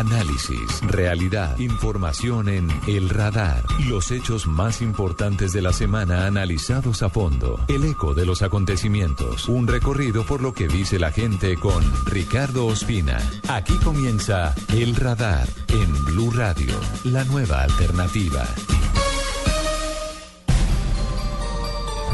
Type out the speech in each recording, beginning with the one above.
Análisis, realidad, información en El Radar. Los hechos más importantes de la semana analizados a fondo. El eco de los acontecimientos. Un recorrido por lo que dice la gente con Ricardo Ospina. Aquí comienza El Radar en Blue Radio, la nueva alternativa.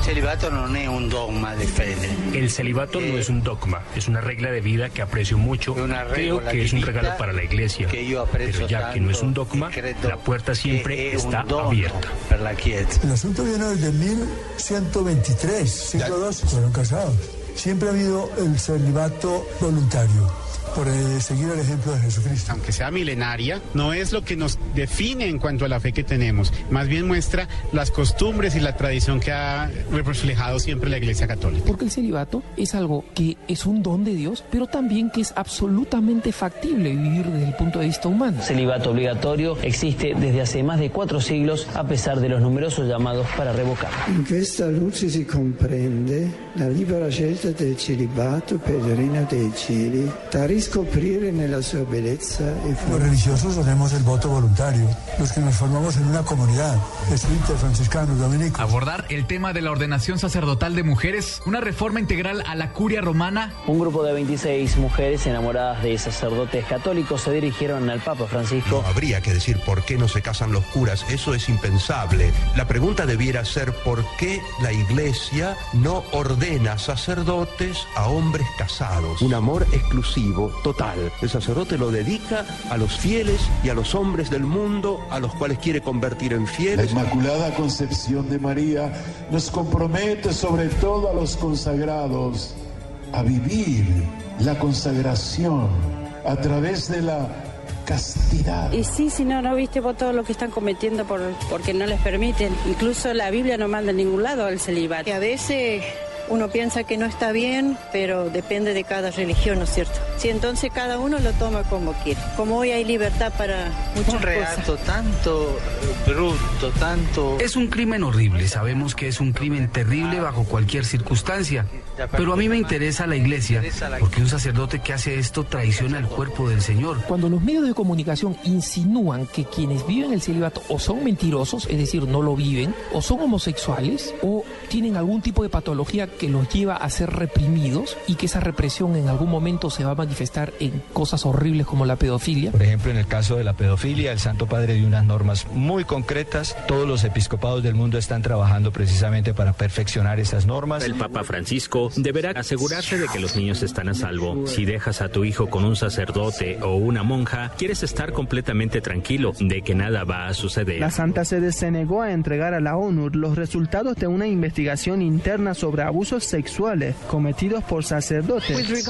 Celibato non è un dogma di fede. El celibato no es un dogma, es una regla de vida que aprecio mucho. Creo que es un regalo para la iglesia. Pero ya que no es un dogma, la puerta siempre está abierta. Per la. El asunto viene desde 1123, siglo II, fueron casados. Siempre ha habido el celibato voluntario por eh, seguir el ejemplo de Jesucristo. Aunque sea milenaria, no es lo que nos define en cuanto a la fe que tenemos, más bien muestra las costumbres y la tradición que ha reflejado siempre la Iglesia Católica. Porque el celibato es algo que es un don de Dios, pero también que es absolutamente factible vivir desde el punto de vista humano. Celibato obligatorio existe desde hace más de cuatro siglos, a pesar de los numerosos llamados para revocar. In questa luce si comprende la libera scelta del celibato per il reino dei cieli, da riscoprire nella sua bellezza e Los religiosos hacemos el voto voluntario, los que nos formamos en una comunidad, jesuitas, franciscanos, dominicos. Abordar el tema de la ordenación sacerdotal de mujeres, una reforma integral a la curia romana. Un grupo de 26 mujeres enamoradas de sacerdotes católicos se dirigieron al Papa Francisco. No habría que decir por qué no se casan los curas, eso es impensable. La pregunta debiera ser por qué la iglesia no ordena sacerdotes a hombres casados. Un amor exclusivo, total. El sacerdote lo dedica a los fieles y a los hombres del mundo a los cuales quiere convertir en La fieles. Inmaculada Concepción de María nos compromete sobre todo a los consagrados a vivir la consagración a través de la castidad. Y sí, si no, no viste vos todo lo que están cometiendo por, porque no les permiten. Incluso la Biblia no manda en ningún lado el celibato. Que a veces uno piensa que no está bien, pero depende de cada religión, ¿no es cierto? Sí, entonces cada uno lo toma como quiere. Como hoy hay libertad para muchas Un cosas. reato tanto eh, brutto, tanto... Es un crimen horrible, sabemos que es un crimen terrible bajo cualquier circunstancia. Pero a mí me interesa la iglesia, porque un sacerdote que hace esto traiciona el cuerpo del Señor. Cuando los medios de comunicación insinúan que quienes viven el celibato o son mentirosos, es decir, no lo viven, o son homosexuales, o tienen algún tipo de patología que los lleva a ser reprimidos y que esa represión en algún momento se va a manifestar en cosas horribles como la pedofilia. Por ejemplo, en el caso de la pedofilia, el Santo Padre dio unas normas muy concretas. Todos los episcopados del mundo están trabajando precisamente para perfeccionar esas normas. El Papa Francisco deberá asegurarse de que los niños están a salvo. Si dejas a tu hijo con un sacerdote o una monja, quieres estar completamente tranquilo de que nada va a suceder. La Santa Sede se negó a entregar a la ONU los resultados de una investigación interna sobre abusos sexuales cometidos por sacerdotes.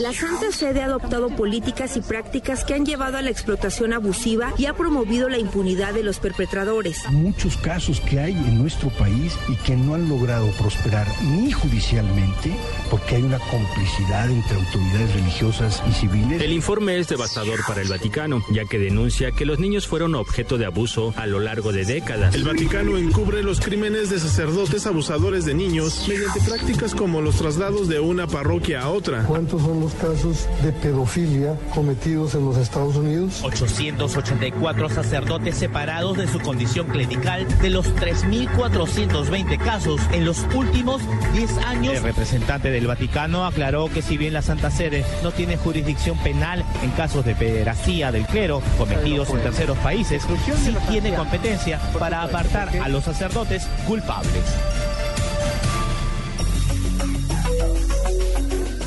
La Santa Sede ha adoptado políticas y prácticas que han llevado a la explotación abusiva y ha promovido la impunidad de los perpetradores. muchos casos que hay en nuestro país y que no han logrado prosperar ni judicialmente porque hay una complicidad entre autoridades religiosas y civiles. El informe es devastador para el Vaticano, ya que denuncia que los niños fueron objeto de abuso a lo largo de décadas. El Vaticano encubre los crímenes de sacerdotes abusadores de niños mediante prácticas como los traslados de una parroquia a otra. ¿Cuántos son los casos de pedofilia cometidos en los Estados Unidos? 884 sacerdotes separados de su condición clerical de los 3.420 casos en los últimos 10 años. El representante del Vaticano aclaró que si bien la Santa Sede no tiene jurisdicción penal en casos de pederastía del clero cometidos en terceros países, sí tiene competencia para apartar a los sacerdotes culpables.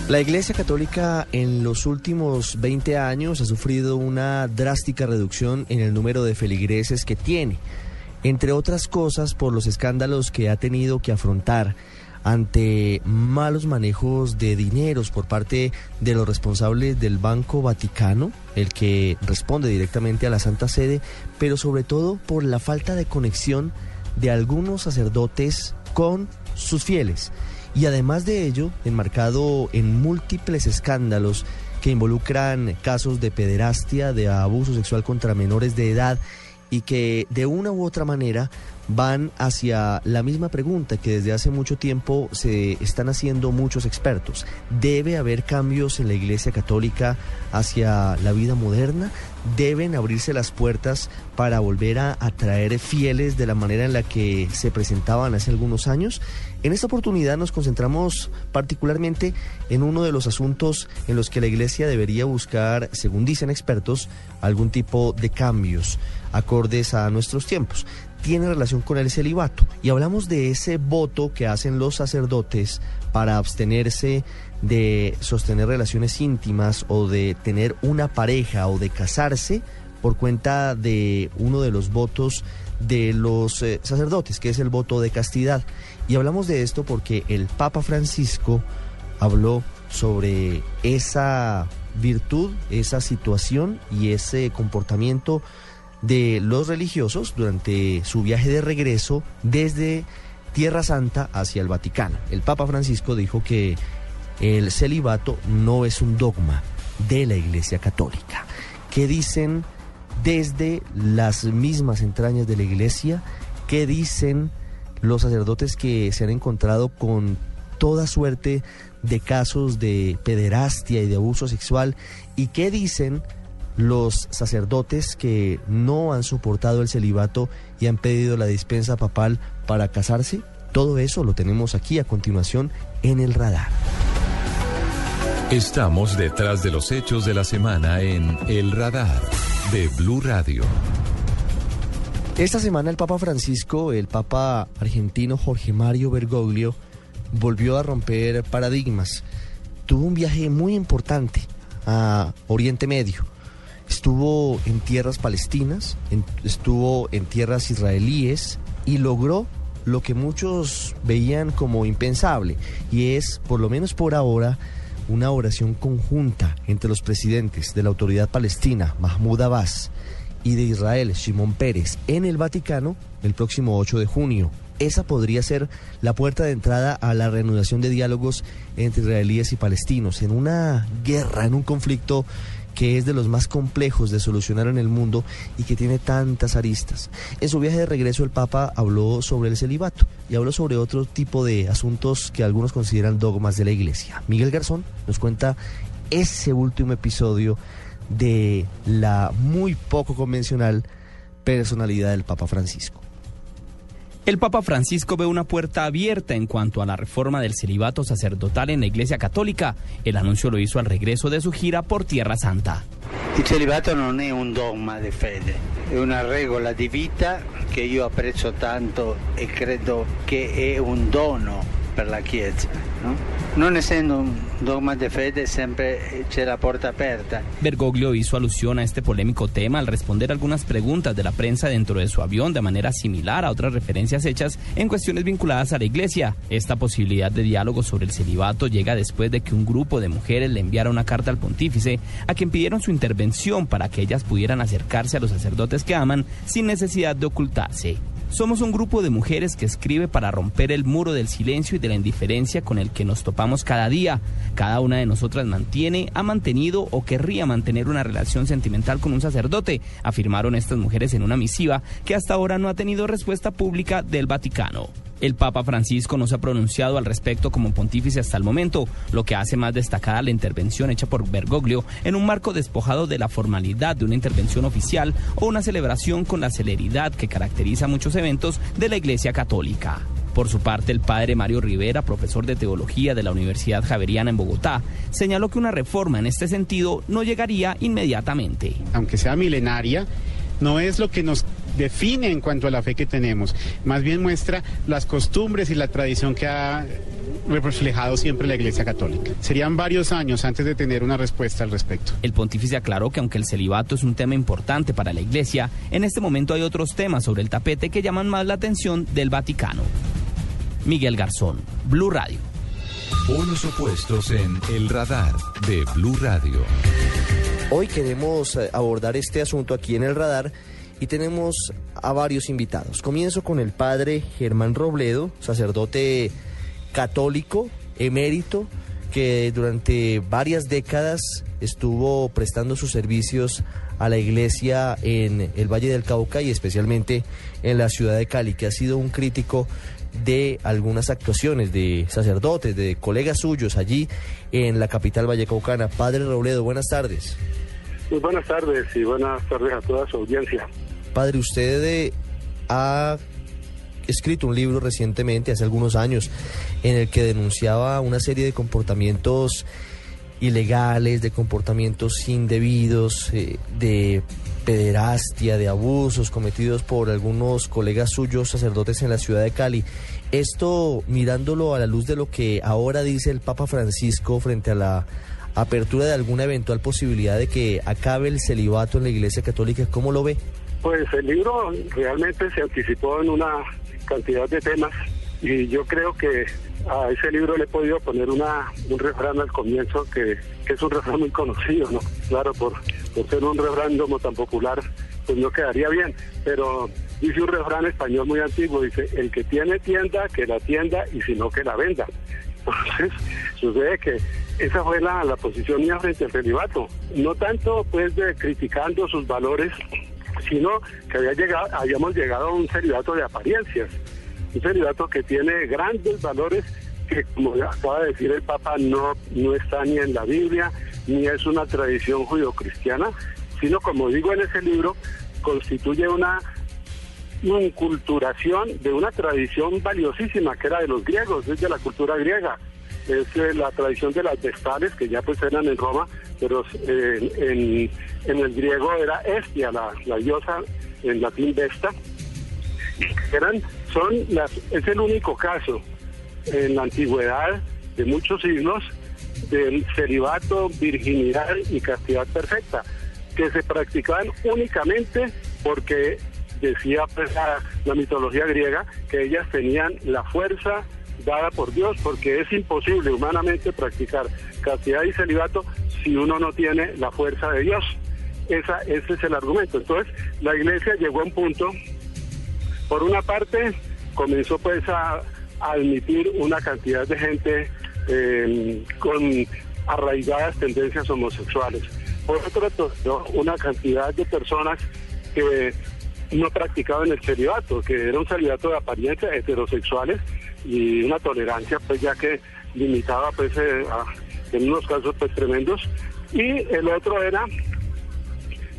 La Iglesia Católica en los últimos 20 años ha sufrido una drástica reducción en el número de feligreses que tiene, entre otras cosas por los escándalos que ha tenido que afrontar ante malos manejos de dineros por parte de los responsables del Banco Vaticano, el que responde directamente a la Santa Sede, pero sobre todo por la falta de conexión de algunos sacerdotes con sus fieles. Y además de ello, enmarcado en múltiples escándalos que involucran casos de pederastia, de abuso sexual contra menores de edad y que de una u otra manera van hacia la misma pregunta que desde hace mucho tiempo se están haciendo muchos expertos. ¿Debe haber cambios en la Iglesia Católica hacia la vida moderna? ¿Deben abrirse las puertas para volver a atraer fieles de la manera en la que se presentaban hace algunos años? En esta oportunidad nos concentramos particularmente en uno de los asuntos en los que la Iglesia debería buscar, según dicen expertos, algún tipo de cambios acordes a nuestros tiempos tiene relación con el celibato. Y hablamos de ese voto que hacen los sacerdotes para abstenerse de sostener relaciones íntimas o de tener una pareja o de casarse por cuenta de uno de los votos de los eh, sacerdotes, que es el voto de castidad. Y hablamos de esto porque el Papa Francisco habló sobre esa virtud, esa situación y ese comportamiento de los religiosos durante su viaje de regreso desde Tierra Santa hacia el Vaticano. El Papa Francisco dijo que el celibato no es un dogma de la Iglesia Católica. ¿Qué dicen desde las mismas entrañas de la Iglesia? ¿Qué dicen los sacerdotes que se han encontrado con toda suerte de casos de pederastia y de abuso sexual? ¿Y qué dicen los sacerdotes que no han soportado el celibato y han pedido la dispensa papal para casarse? Todo eso lo tenemos aquí a continuación en el radar. Estamos detrás de los hechos de la semana en El Radar de Blue Radio. Esta semana el Papa Francisco, el Papa argentino Jorge Mario Bergoglio, volvió a romper paradigmas. Tuvo un viaje muy importante a Oriente Medio estuvo en tierras palestinas, estuvo en tierras israelíes y logró lo que muchos veían como impensable y es, por lo menos por ahora, una oración conjunta entre los presidentes de la autoridad palestina, Mahmoud Abbas, y de Israel, Shimon Pérez, en el Vaticano el próximo 8 de junio. Esa podría ser la puerta de entrada a la reanudación de diálogos entre israelíes y palestinos en una guerra, en un conflicto que es de los más complejos de solucionar en el mundo y que tiene tantas aristas. En su viaje de regreso el Papa habló sobre el celibato y habló sobre otro tipo de asuntos que algunos consideran dogmas de la Iglesia. Miguel Garzón nos cuenta ese último episodio de la muy poco convencional personalidad del Papa Francisco. El Papa Francisco ve una puerta abierta en cuanto a la reforma del celibato sacerdotal en la Iglesia Católica. El anuncio lo hizo al regreso de su gira por Tierra Santa. El celibato no es un dogma de fe, es una regla de vida que yo aprecio tanto y creo que es un dono la Chiesa. No? Non essendo un dogma de fe, siempre c'è la puerta aperta. Bergoglio hizo alusión a este polémico tema al responder algunas preguntas de la prensa dentro de su avión de manera similar a otras referencias hechas en cuestiones vinculadas a la iglesia. Esta posibilidad de diálogo sobre el celibato llega después de que un grupo de mujeres le enviara una carta al pontífice a quien pidieron su intervención para que ellas pudieran acercarse a los sacerdotes que aman sin necesidad de ocultarse. Somos un grupo de mujeres que escribe para romper el muro del silencio y de la indiferencia con el que nos topamos cada día. Cada una de nosotras mantiene, ha mantenido o querría mantener una relación sentimental con un sacerdote, afirmaron estas mujeres en una misiva que hasta ahora no ha tenido respuesta pública del Vaticano. El Papa Francisco no se ha pronunciado al respecto como pontífice hasta el momento, lo que hace más destacada la intervención hecha por Bergoglio en un marco despojado de la formalidad de una intervención oficial o una celebración con la celeridad que caracteriza muchos eventos de la Iglesia Católica. Por su parte, el padre Mario Rivera, profesor de teología de la Universidad Javeriana en Bogotá, señaló que una reforma en este sentido no llegaría inmediatamente. Aunque sea milenaria, no es lo que nos define en cuanto a la fe que tenemos, más bien muestra las costumbres y la tradición que ha reflejado siempre la Iglesia Católica. Serían varios años antes de tener una respuesta al respecto. El pontífice aclaró que aunque el celibato es un tema importante para la Iglesia, en este momento hay otros temas sobre el tapete que llaman más la atención del Vaticano. Miguel Garzón, Blue Radio. Polos opuestos en El Radar de Blue Radio. Hoy queremos eh, abordar este asunto aquí en El Radar y tenemos a varios invitados. Comienzo con el padre Germán Robledo, sacerdote católico, emérito, que durante varias décadas estuvo prestando sus servicios a la iglesia en el Valle del Cauca y especialmente en la ciudad de Cali, que ha sido un crítico de algunas actuaciones de sacerdotes, de colegas suyos allí en la capital vallecaucana. Padre Robledo, buenas tardes. Muy buenas tardes y buenas tardes a toda su audiencia. Padre, usted eh, ha escrito un libro recientemente, hace algunos años, en el que denunciaba una serie de comportamientos ilegales, de comportamientos indebidos, eh, de pederastia, de abusos cometidos por algunos colegas suyos sacerdotes en la ciudad de Cali. Esto mirándolo a la luz de lo que ahora dice el Papa Francisco frente a la apertura de alguna eventual posibilidad de que acabe el celibato en la Iglesia Católica, ¿cómo lo ve? Pues el libro realmente se anticipó en una cantidad de temas y yo creo que a ese libro le he podido poner una, un refrán al comienzo que, es un refrán muy conocido, ¿no? Claro, por, por ser un refrán como tan popular, pues no quedaría bien, pero dice un refrán español muy antiguo, dice, el que tiene tienda, que la tienda y si no, que la venda. Entonces, sucede que esa fue la, la posición mía frente al celibato. No tanto pues de criticando sus valores, sino que había llegado, habíamos llegado a un celibato de apariencias un celibato que tiene grandes valores que, como acaba de decir el Papa, no, no está ni en la Biblia, ni es una tradición judio-cristiana, sino, como digo en ese libro, constituye una inculturación de una tradición valiosísima que era de los griegos, es de la cultura griega. Es eh, la tradición de las vestales, que ya pues eran en Roma, pero eh, en, el griego era Estia, la, diosa, en latín Vesta, eran son es el único caso en la antigüedad de muchos siglos del celibato, virginidad y castidad perfecta, que se practicaban únicamente porque decía pues, la, mitología griega que ellas tenían la fuerza dada por Dios, porque es imposible humanamente practicar castidad y celibato si uno no tiene la fuerza de Dios. Esa, ese es el argumento. Entonces, la iglesia llegó a un punto por una parte, comenzó pues a, admitir una cantidad de gente em, con arraigadas tendencias homosexuales. Por otro lado, una cantidad de personas que no practicaban el celibato, que era un celibato de apariencia heterosexuales y una tolerancia pues ya que limitaba pues eh, en unos casos pues tremendos y el otro era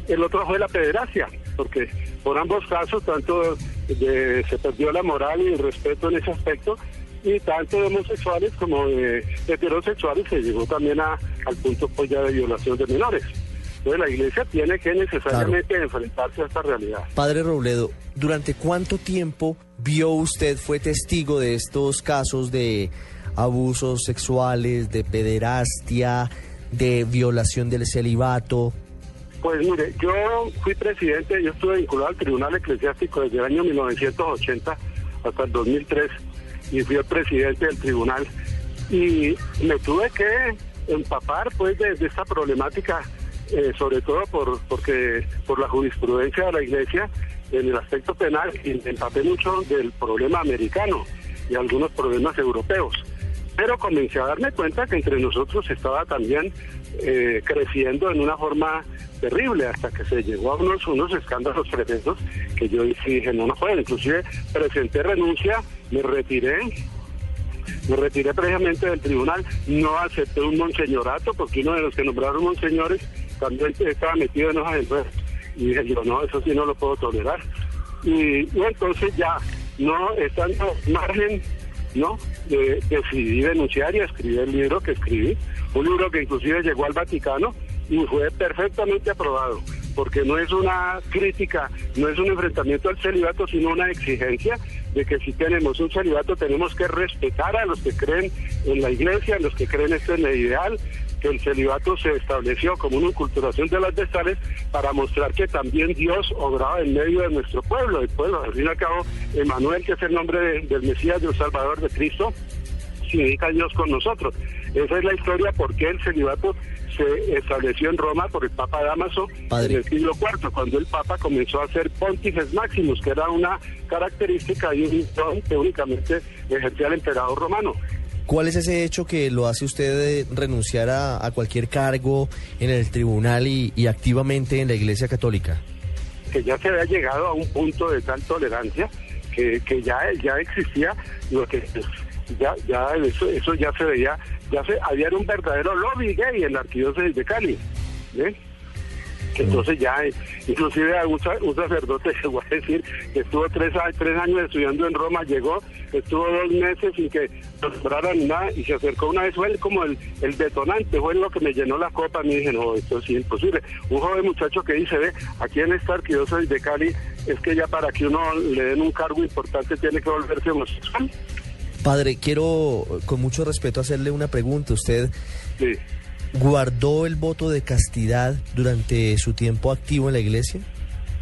el otro fue la pederastia porque por ambos casos tanto se perdió la moral y el respeto en ese aspecto y tanto de homosexuales como de heterosexuales se llegó también a, al punto pues ya de violación de menores. Entonces la iglesia tiene que necesariamente enfrentarse a esta realidad. Padre Robledo, ¿durante cuánto tiempo vio usted, fue testigo de estos casos de abusos sexuales, de pederastia, de violación del celibato? Pues mire, yo fui presidente, yo estuve vinculado al Tribunal Eclesiástico desde el año 1980 hasta el 2003 y fui el presidente del tribunal y me tuve que empapar pues de, esta problemática, eh, sobre todo por porque por la jurisprudencia de la Iglesia en el aspecto penal y mucho del problema americano y algunos problemas europeos. Pero comencé a darme cuenta que entre nosotros estaba también eh, creciendo en una forma terrible hasta que se llegó a unos, unos escándalos tremendos que yo dije, no, no puedo. Inclusive presenté renuncia, me retiré, me retiré previamente del tribunal, no acepté un monseñorato porque uno de los que nombraron monseñores también estaba metido en hojas de Y dije yo, no, eso sí no lo puedo tolerar. Y, entonces ya, no estando margen, ¿no? decidí denunciar y escribí el libro que escribí, un libro que inclusive llegó al Vaticano y fue perfectamente aprobado, porque no es una crítica, no es un enfrentamiento al celibato, sino una exigencia de que si tenemos un celibato tenemos que respetar a los que creen en la iglesia, a los que creen esto en el ideal, que el celibato se estableció como una inculturación de las vestales para mostrar que también Dios obraba en medio de nuestro pueblo. El pueblo, al fin y al cabo, Emanuel, que es el nombre del Mesías, del Salvador de Cristo, significa Dios con nosotros. Esa es la historia por qué el celibato se estableció en Roma por el Papa Damaso en el siglo IV, cuando el Papa comenzó a ser pontifex maximus, que era una característica y un don que únicamente ejercía el emperador romano. ¿Cuál es ese hecho que lo hace usted renunciar a, cualquier cargo en el tribunal y, activamente en la Iglesia Católica? Que ya se había llegado a un punto de tal tolerancia que, que ya, ya existía lo que ya, ya eso, eso ya se veía, ya se, había un verdadero lobby gay en la arquidiócesis de Cali. ¿eh? Entonces ya, inclusive un, un sacerdote, voy a decir, que estuvo tres, tres años estudiando en Roma, llegó, estuvo dos meses sin que nombraran nada y se acercó una vez, fue como el, el detonante, fue lo que me llenó la copa, me dije, no, esto es imposible. Un joven muchacho que dice, ve, aquí en esta arquidiócesis de Cali, es que ya para que uno le den un cargo importante tiene que volverse homosexual. Padre, quiero con mucho respeto hacerle una pregunta. ¿Usted guardó el voto de castidad durante su tiempo activo en la iglesia?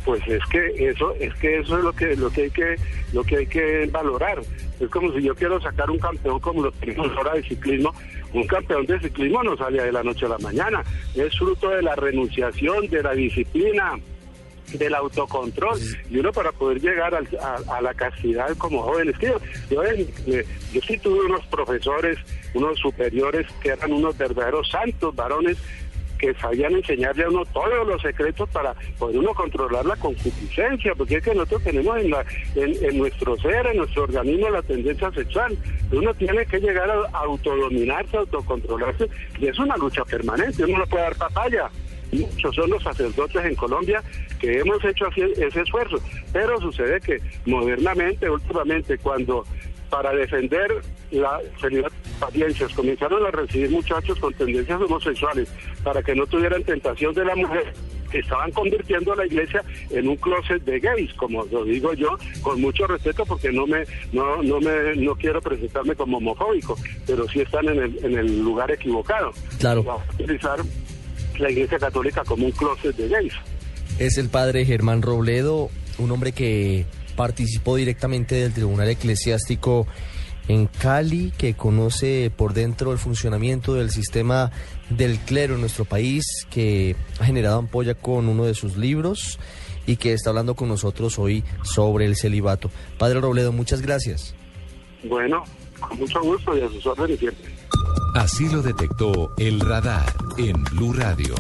Pues es que eso es que eso es lo que lo que hay que lo que hay que valorar. Es como si yo quiero sacar un campeón como los tenemos ahora de ciclismo. Un campeón de ciclismo no sale de la noche a la mañana. Es fruto de la renunciación, de la disciplina, del autocontrol y uno para poder llegar a, la castidad como jóvenes. Yo, yo, eh, yo sí tuve unos profesores, unos superiores que eran unos verdaderos santos varones que sabían enseñarle a uno todos los secretos para poder uno controlar la concupiscencia, porque es que nosotros tenemos en, la, en, nuestro ser, en nuestro organismo, la tendencia sexual. Uno tiene que llegar a autodominarse, autocontrolarse, y es una lucha permanente, uno no puede dar papaya muchos son los sacerdotes en Colombia que hemos hecho ese esfuerzo, pero sucede que modernamente, últimamente, cuando para defender la seriedad de comenzaron a recibir muchachos con tendencias homosexuales para que no tuvieran tentación de la mujer, estaban convirtiendo a la iglesia en un closet de gays, como lo digo yo, con mucho respeto porque no me no no me no quiero presentarme como homofóbico, pero sí están en el, en el lugar equivocado. Claro. utilizar la Iglesia Católica como un closet de gays. Es el padre Germán Robledo, un hombre que participó directamente del Tribunal Eclesiástico en Cali, que conoce por dentro el funcionamiento del sistema del clero en nuestro país, que ha generado ampolla con uno de sus libros y que está hablando con nosotros hoy sobre el celibato. Padre Robledo, muchas gracias. Bueno, con mucho gusto y a sus órdenes siempre. Así lo detectó el radar en Blue Radio.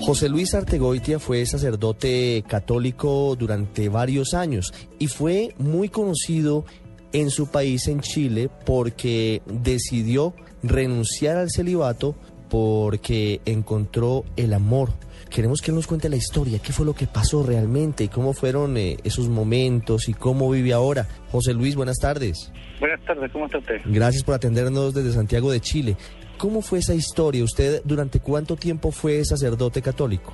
José Luis Artegoitia fue sacerdote católico durante varios años y fue muy conocido en su país, en Chile, porque decidió renunciar al celibato porque encontró el amor. Queremos que él nos cuente la historia, qué fue lo que pasó realmente y cómo fueron eh, esos momentos y cómo vive ahora. José Luis, buenas tardes. Buenas tardes, ¿cómo está usted? Gracias por atendernos desde Santiago de Chile. ¿Cómo fue esa historia? ¿Usted durante cuánto tiempo fue sacerdote católico?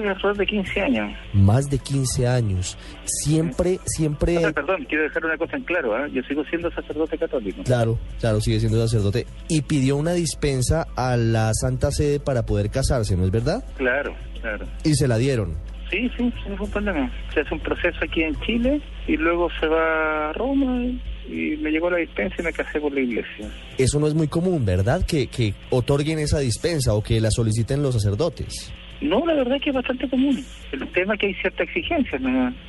Más de 15 años. Más de 15 años. Siempre, siempre... perdón, quiero dejar una cosa en claro, ¿eh? yo sigo siendo sacerdote católico. Claro, claro, sigue siendo sacerdote. Y pidió una dispensa a la Santa Sede para poder casarse, ¿no es verdad? Claro, claro. ¿Y se la dieron? Sí, sí, sin ningún problema. Se hace un proceso aquí en Chile y luego se va a Roma y me llegó la dispensa y me casé por la iglesia. Eso no es muy común, ¿verdad? Que, que otorguen esa dispensa o que la soliciten los sacerdotes. No, la verdad es que es bastante común. El tema es que hay cierta exigencia,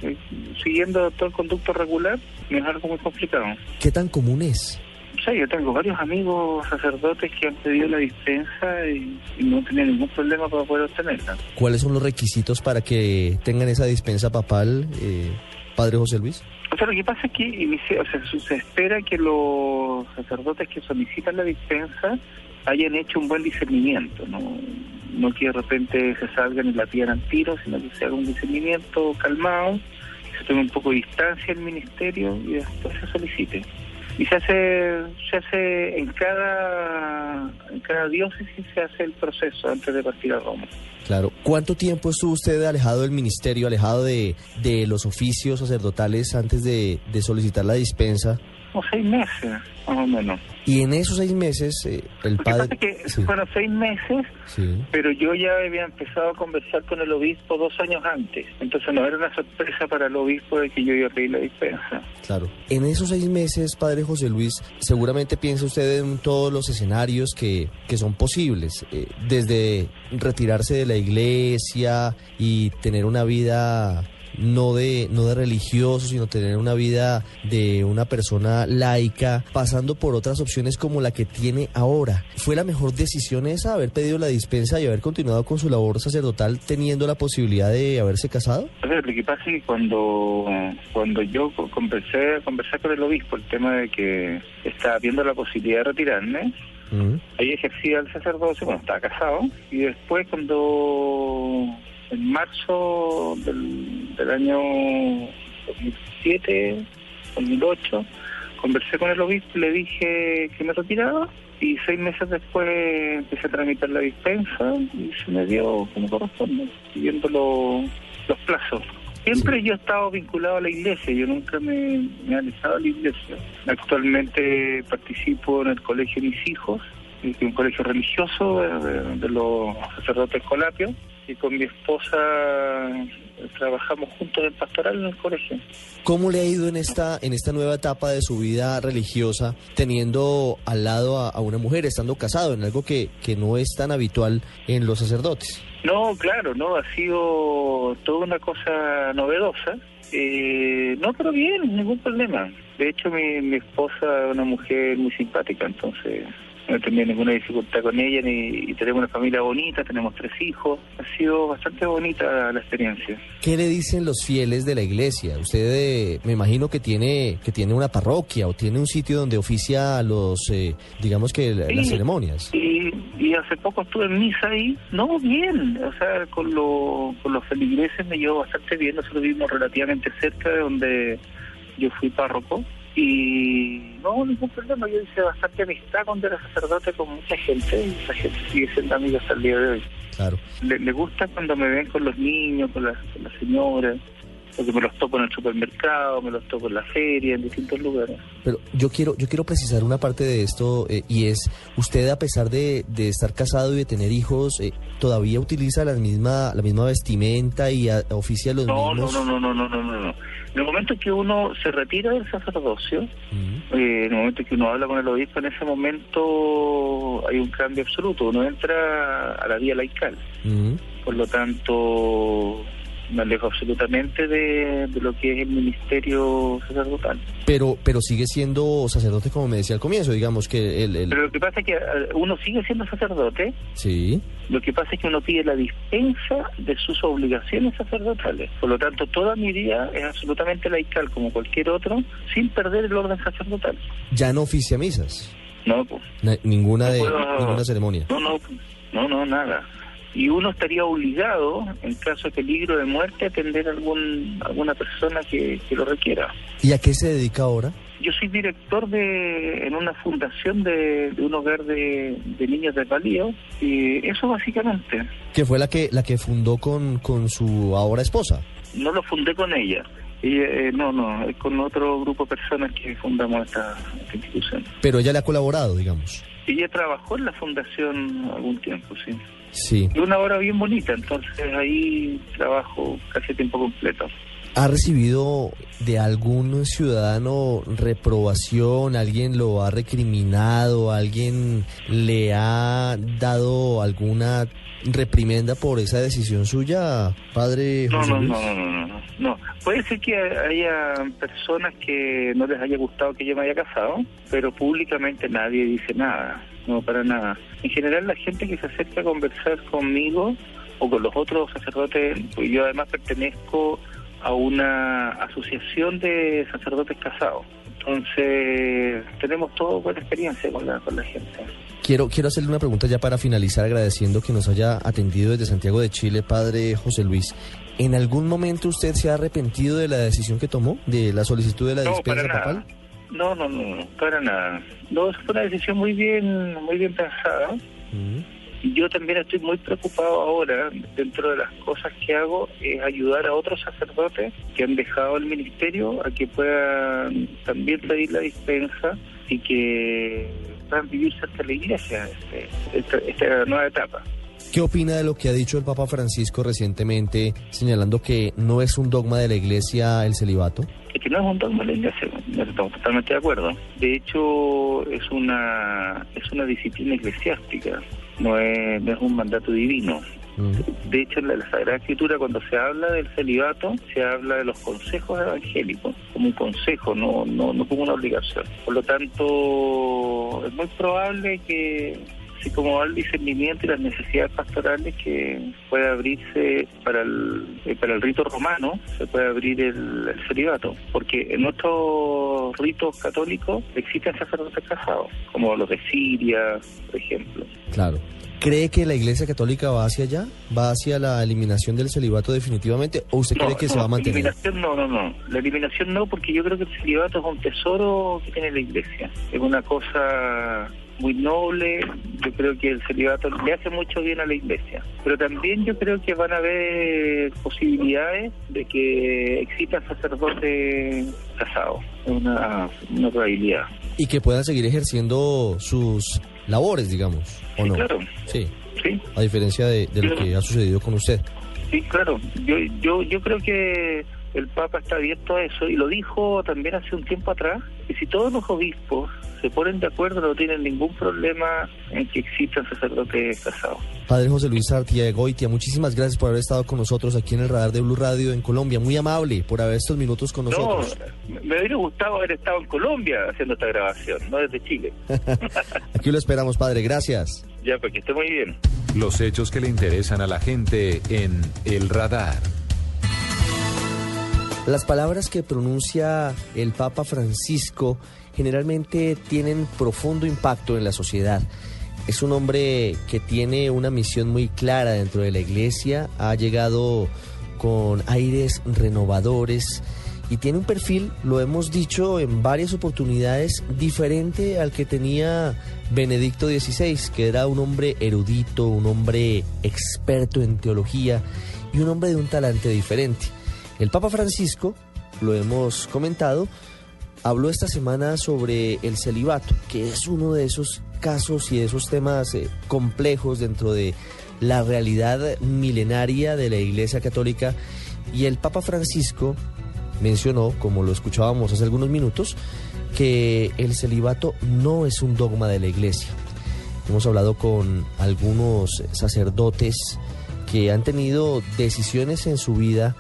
eh, siguiendo todo el conducto regular, es algo muy complicado. ¿Qué tan común es? O sea, yo tengo varios amigos sacerdotes que han pedido la dispensa y, no tienen ningún problema para poder obtenerla. ¿Cuáles son los requisitos para que tengan esa dispensa papal, eh, Padre José Luis? O sea, lo que pasa es que o sea, se espera que los sacerdotes que solicitan la dispensa hayan hecho un buen discernimiento, no, no que de repente se salgan y la pidan al tiro, sino que se haga un discernimiento calmado, se tome un poco de distancia el ministerio y después se solicite. Y se hace, se hace en cada, en cada diócesis se hace el proceso antes de partir a Roma. Claro. ¿Cuánto tiempo estuvo usted alejado del ministerio, alejado de, de los oficios sacerdotales antes de, de solicitar la dispensa? Como seis meses, más o menos. Y en esos seis meses, eh, el Lo que padre... pasa es que Sí, fueron seis meses, sí. pero yo ya había empezado a conversar con el obispo dos años antes. Entonces no era una sorpresa para el obispo de que yo iba a pedir la dispensa. Claro. En esos seis meses, padre José Luis, seguramente piensa usted en todos los escenarios que, que son posibles, eh, desde retirarse de la iglesia y tener una vida no de no de religioso, sino tener una vida de una persona laica, pasando por otras opciones como la que tiene ahora. ¿Fue la mejor decisión esa haber pedido la dispensa y haber continuado con su labor sacerdotal teniendo la posibilidad de haberse casado? Lo que pasa es que cuando, cuando yo co- conversé, conversé con el obispo el tema de que estaba viendo la posibilidad de retirarme, ahí ejercía el sacerdocio, bueno, estaba casado, y después cuando en marzo del, del año 2007, 2008, conversé con el obispo y le dije que me retiraba, y seis meses después empecé a tramitar la dispensa y se me dio como corresponde, siguiendo lo- los plazos. Siempre yo he estado vinculado a la iglesia, yo nunca me, he alejado de la iglesia. Actualmente participo en el colegio de mis hijos, es un colegio religioso de, de- de los sacerdotes colapios, y con mi esposa eh, trabajamos juntos en pastoral en el colegio. ¿Cómo le ha ido en esta, en esta nueva etapa de su vida religiosa, teniendo al lado a, a una mujer, estando casado, en algo que, que no es tan habitual en los sacerdotes? No, claro, no, ha sido toda una cosa novedosa. Eh, no, pero bien, ningún problema. De hecho, mi, mi esposa es una mujer muy simpática, entonces no he tenido ninguna dificultad con ella ni, y tenemos una familia bonita, tenemos tres hijos. Ha sido bastante bonita la experiencia. ¿Qué le dicen los fieles de la iglesia? Usted eh, me imagino que tiene, que tiene una parroquia o tiene un sitio donde oficia los, eh, digamos que la- las ceremonias. Y, y hace poco estuve en misa ahí, no, bien, o sea, con, lo- con los feligreses me llevo bastante bien, nosotros vivimos relativamente cerca de donde yo fui párroco y no, ningún problema, yo hice bastante amistad cuando era sacerdote con mucha gente y esa gente sigue siendo amiga hasta el día de hoy. Claro. Le, le gusta cuando me ven con los niños, con las con las señoras, porque me los toco en el supermercado, me los toco en la feria, en distintos lugares. Pero yo quiero, yo quiero precisar una parte de esto eh, y es, usted a pesar de, de estar casado y de tener hijos, eh, todavía utiliza la misma, la misma vestimenta y a- oficia los No, mismos. no, no, no, no, no, no, no. En el momento que uno se retira del sacerdocio, eh, en el momento que uno habla con el obispo, en ese momento hay un cambio absoluto. Uno entra a la vía laical. Por lo tanto, me alejo absolutamente de, de lo que es el ministerio sacerdotal. Pero, pero sigue siendo sacerdote como me decía al comienzo, digamos que el, el- Pero lo que pasa es que eh, uno sigue siendo sacerdote, sí. Lo que pasa es que uno pide la dispensa de sus obligaciones sacerdotales. Por lo tanto, toda mi vida es absolutamente laical, como cualquier otro, sin perder el orden sacerdotal. Ya no oficia misas. No, pues. Na- ninguna de puedo- ninguna ceremonia. No, no, no, no, nada. Y uno estaría obligado, en caso de peligro de muerte, a atender a algún, alguna persona que, que lo requiera. ¿Y a qué se dedica ahora? Yo soy director de en una fundación de, de un hogar de, de niños de palío y eso básicamente. Que fue la que la que fundó con, con su ahora esposa. No lo fundé con ella. Y, eh, no, no, es con otro grupo de personas que fundamos esta, esta institución. Pero ella le ha colaborado, digamos. Ella trabajó en la fundación algún tiempo, sí. Sí. Y una hora bien bonita, entonces ahí trabajo casi tiempo completo. ¿Ha recibido de algún ciudadano reprobación? ¿Alguien lo ha recriminado? ¿Alguien le ha dado alguna reprimenda por esa decisión suya, padre No, José no, Luis? no, no, no, no, no. Puede ser que haya personas que no les haya gustado que yo me haya casado, pero públicamente nadie dice nada, no para nada. En general la gente que se acerca a conversar conmigo o con los otros sacerdotes, pues yo además pertenezco a una asociación de sacerdotes casados. Entonces, tenemos todo buena experiencia con la, con la gente. Quiero, quiero hacerle una pregunta ya para finalizar, agradeciendo que nos haya atendido desde Santiago de Chile, padre José Luis. ¿En algún momento usted se ha arrepentido de la decisión que tomó, de la solicitud de la No, dispensa nada. No, no, no, para nada. No, fue una decisión muy bien, muy bien pensada. Y yo también estoy muy preocupado ahora, dentro de las cosas que hago, es ayudar a otros sacerdotes que han dejado el ministerio a que puedan también pedir la dispensa y que puedan vivir cerca de la iglesia este, esta, esta nueva etapa. ¿Qué opina de lo que ha dicho el Papa Francisco recientemente, señalando que no es un dogma de la Iglesia el celibato? Es que no es un dogma de la Iglesia, estamos totalmente de acuerdo. De hecho, es una es una disciplina eclesiástica, no es, no es un mandato divino. De hecho, en la, Sagrada Escritura, cuando se habla del celibato, se habla de los consejos evangélicos, como un consejo, no, no, no como una obligación. Por lo tanto, es muy probable que así como al discernimiento y las necesidades pastorales que puede abrirse para el, eh, para el rito romano, se puede abrir el, celibato, porque en nuestros ritos católicos existen sacerdotes casados, como los de Siria, por ejemplo. Claro. ¿Cree que la Iglesia Católica va hacia allá? ¿Va hacia la eliminación del celibato definitivamente? ¿O usted cree que se va a mantener? La eliminación no, no, no. La eliminación no, porque yo creo que el celibato es un tesoro que tiene la Iglesia. Es una cosa muy noble, yo creo que el celibato le hace mucho bien a la iglesia, pero también yo creo que van a haber posibilidades de que existan sacerdotes casados, una, una probabilidad. Y que puedan seguir ejerciendo sus labores, digamos, ¿o sí, no? Claro. Sí. A diferencia de, de lo que ha sucedido con usted. Sí, claro. Yo, yo, yo creo que el Papa está abierto a eso y lo dijo también hace un tiempo atrás, que si todos los obispos se ponen de acuerdo no tienen ningún problema en que existan sacerdotes casados. Padre José Luis Sartía de Goitia, muchísimas gracias por haber estado con nosotros aquí en el radar de Blue Radio en Colombia. Muy amable por haber estos minutos con nosotros. No, me hubiera gustado haber estado en Colombia haciendo esta grabación, no desde Chile. aquí lo esperamos, padre. Gracias. Ya, pues que esté muy bien. Los hechos que le interesan a la gente en El Radar. Las palabras que pronuncia el Papa Francisco generalmente tienen profundo impacto en la sociedad. Es un hombre que tiene una misión muy clara dentro de la iglesia, ha llegado con aires renovadores y tiene un perfil, lo hemos dicho en varias oportunidades, diferente al que tenía Benedicto XVI, que era un hombre erudito, un hombre experto en teología y un hombre de un talante diferente. El Papa Francisco, lo hemos comentado, habló esta semana sobre el celibato, que es uno de esos casos y de esos temas eh, complejos dentro de la realidad milenaria de la Iglesia Católica. Y el Papa Francisco mencionó, como lo escuchábamos hace algunos minutos, que el celibato no es un dogma de la Iglesia. Hemos hablado con algunos sacerdotes que han tenido decisiones en su vida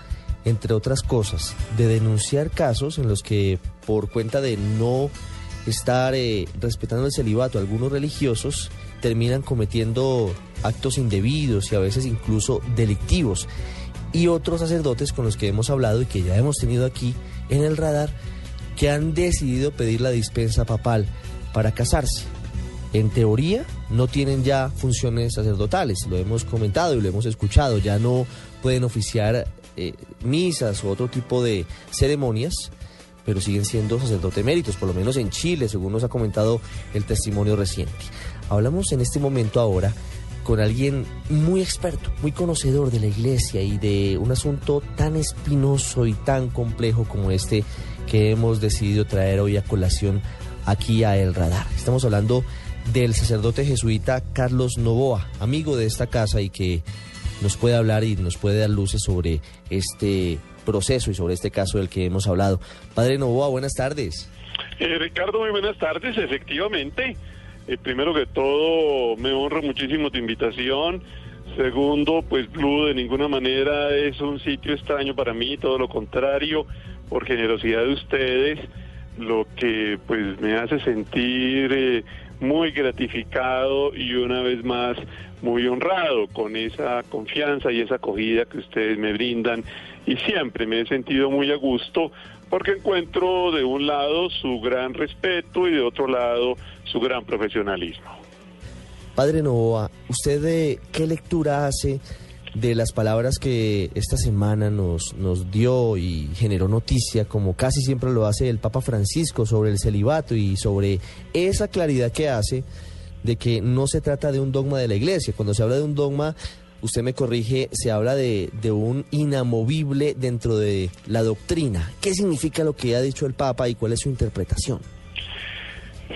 entre otras cosas, de denunciar casos en los que por cuenta de no estar eh, respetando el celibato algunos religiosos terminan cometiendo actos indebidos y a veces incluso delictivos. Y otros sacerdotes con los que hemos hablado y que ya hemos tenido aquí en el radar que han decidido pedir la dispensa papal para casarse. En teoría no tienen ya funciones sacerdotales, lo hemos comentado y lo hemos escuchado, ya no pueden oficiar eh, misas u otro tipo de ceremonias, pero siguen siendo sacerdotes eméritos, por lo menos en Chile, según nos ha comentado el testimonio reciente. Hablamos en este momento ahora con alguien muy experto, muy conocedor de la iglesia y de un asunto tan espinoso y tan complejo como este que hemos decidido traer hoy a colación aquí a El Radar. Estamos hablando del sacerdote jesuita Carlos Novoa, amigo de esta casa y que nos puede hablar y nos puede dar luces sobre este proceso y sobre este caso del que hemos hablado. Padre Novoa, buenas tardes. Eh, Ricardo, muy buenas tardes, efectivamente. Eh, primero que todo, me honra muchísimo tu invitación. Segundo, pues Blue de ninguna manera es un sitio extraño para mí, todo lo contrario, por generosidad de ustedes, lo que pues me hace sentir eh, muy gratificado y una vez más muy honrado con esa confianza y esa acogida que ustedes me brindan y siempre me he sentido muy a gusto porque encuentro de un lado su gran respeto y de otro lado su gran profesionalismo. Padre Novoa, ¿usted de qué lectura hace de las palabras que esta semana nos, nos dio y generó noticia, como casi siempre lo hace el Papa Francisco, sobre el celibato y sobre esa claridad que hace de que no se trata de un dogma de la iglesia. Cuando se habla de un dogma, usted me corrige, se habla de, un inamovible dentro de la doctrina. ¿Qué significa lo que ha dicho el Papa y cuál es su interpretación?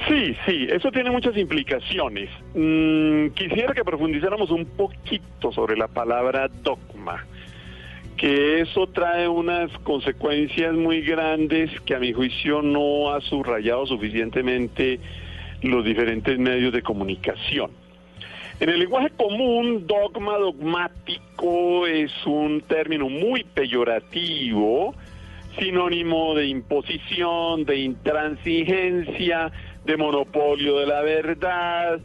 Sí, sí, eso tiene muchas implicaciones. Mm, quisiera que profundizáramos un poquito sobre la palabra dogma, que eso trae unas consecuencias muy grandes que a mi juicio no ha subrayado suficientemente los diferentes medios de comunicación. En el lenguaje común, dogma, dogmático es un término muy peyorativo, sinónimo de imposición, de intransigencia, de monopolio de la verdad,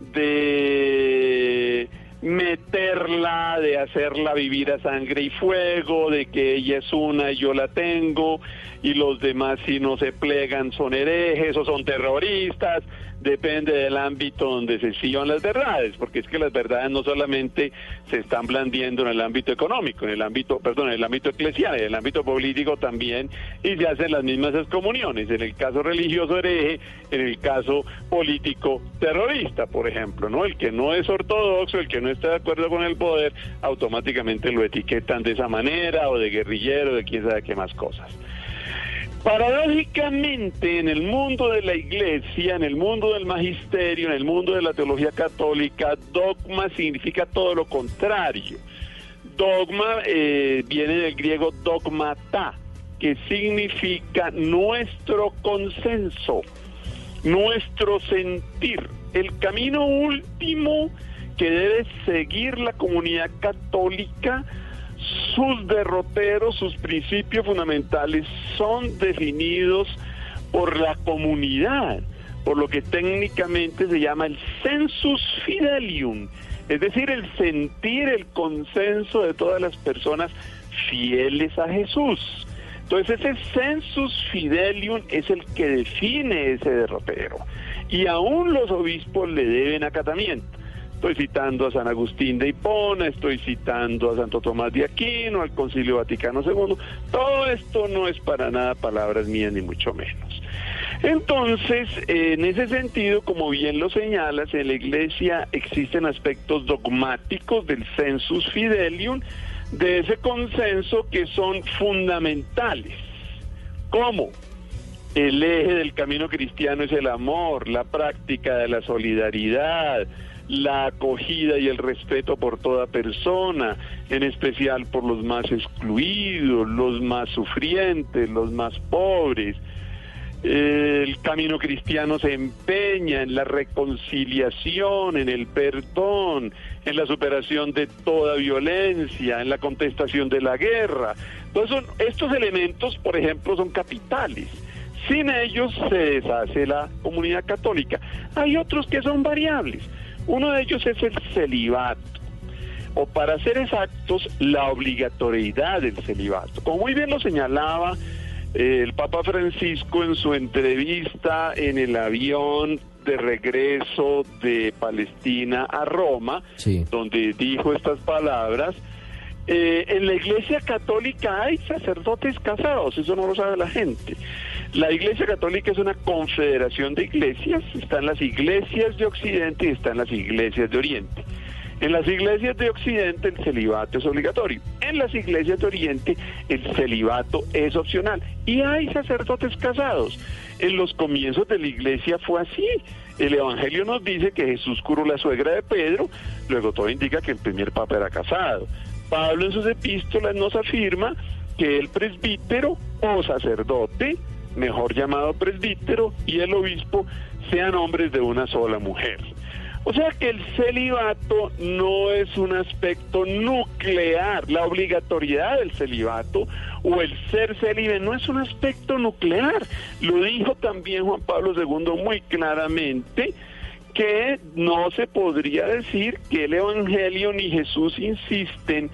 de meterla, de hacerla vivir a sangre y fuego, de que ella es una y yo la tengo, y los demás si no se plegan son herejes o son terroristas, depende del ámbito donde se sigan las verdades, porque es que las verdades no solamente se están blandiendo en el ámbito económico, en el ámbito, perdón, en el ámbito eclesial, en el ámbito político también, y se hacen las mismas excomuniones, en el caso religioso hereje, en el caso político terrorista, por ejemplo, ¿no? El que no es ortodoxo, el que no está de acuerdo con el poder, automáticamente lo etiquetan de esa manera, o de guerrillero, de quién sabe qué más cosas. Paradójicamente, en el mundo de la iglesia, en el mundo del magisterio, en el mundo de la teología católica, dogma significa todo lo contrario. Dogma eh, viene del griego dogmata, que significa nuestro consenso, nuestro sentir, el camino último que debe seguir la comunidad católica sus derroteros, sus principios fundamentales son definidos por la comunidad, por lo que técnicamente se llama el sensus fidelium, es decir, el sentir, el consenso de todas las personas fieles a Jesús. Entonces ese sensus fidelium es el que define ese derrotero y aún los obispos le deben acatamiento. Estoy citando a San Agustín de Hipona, estoy citando a Santo Tomás de Aquino, al Concilio Vaticano II. Todo esto no es para nada palabras mías, ni mucho menos. Entonces, en ese sentido, como bien lo señalas, en la Iglesia existen aspectos dogmáticos del sensus fidelium, de ese consenso que son fundamentales. ¿Cómo? El eje del camino cristiano es el amor, la práctica de la solidaridad, la acogida y el respeto por toda persona, en especial por los más excluidos, los más sufrientes, los más pobres. El camino cristiano se empeña en la reconciliación, en el perdón, en la superación de toda violencia, en la contestación de la guerra. Entonces, estos elementos, por ejemplo, son capitales. Sin ellos se deshace la comunidad católica. Hay otros que son variables. Uno de ellos es el celibato, o para ser exactos, la obligatoriedad del celibato. Como muy bien lo señalaba eh, el Papa Francisco en su entrevista en el avión de regreso de Palestina a Roma, donde dijo estas palabras, eh, en la iglesia católica hay sacerdotes casados, eso no lo sabe la gente. La iglesia católica es una confederación de iglesias, están las iglesias de Occidente y están las iglesias de Oriente. En las iglesias de Occidente el celibato es obligatorio. En las iglesias de Oriente el celibato es opcional. Y hay sacerdotes casados. En los comienzos de la iglesia fue así. El Evangelio nos dice que Jesús curó la suegra de Pedro, luego todo indica que el primer papa era casado. Pablo en sus epístolas nos afirma que el presbítero o sacerdote, mejor llamado presbítero, y el obispo sean hombres de una sola mujer. O sea que el celibato no es un aspecto nuclear, la obligatoriedad del celibato o el ser célibe no es un aspecto nuclear. Lo dijo también Juan Pablo II muy claramente que no se podría decir que el Evangelio ni Jesús insisten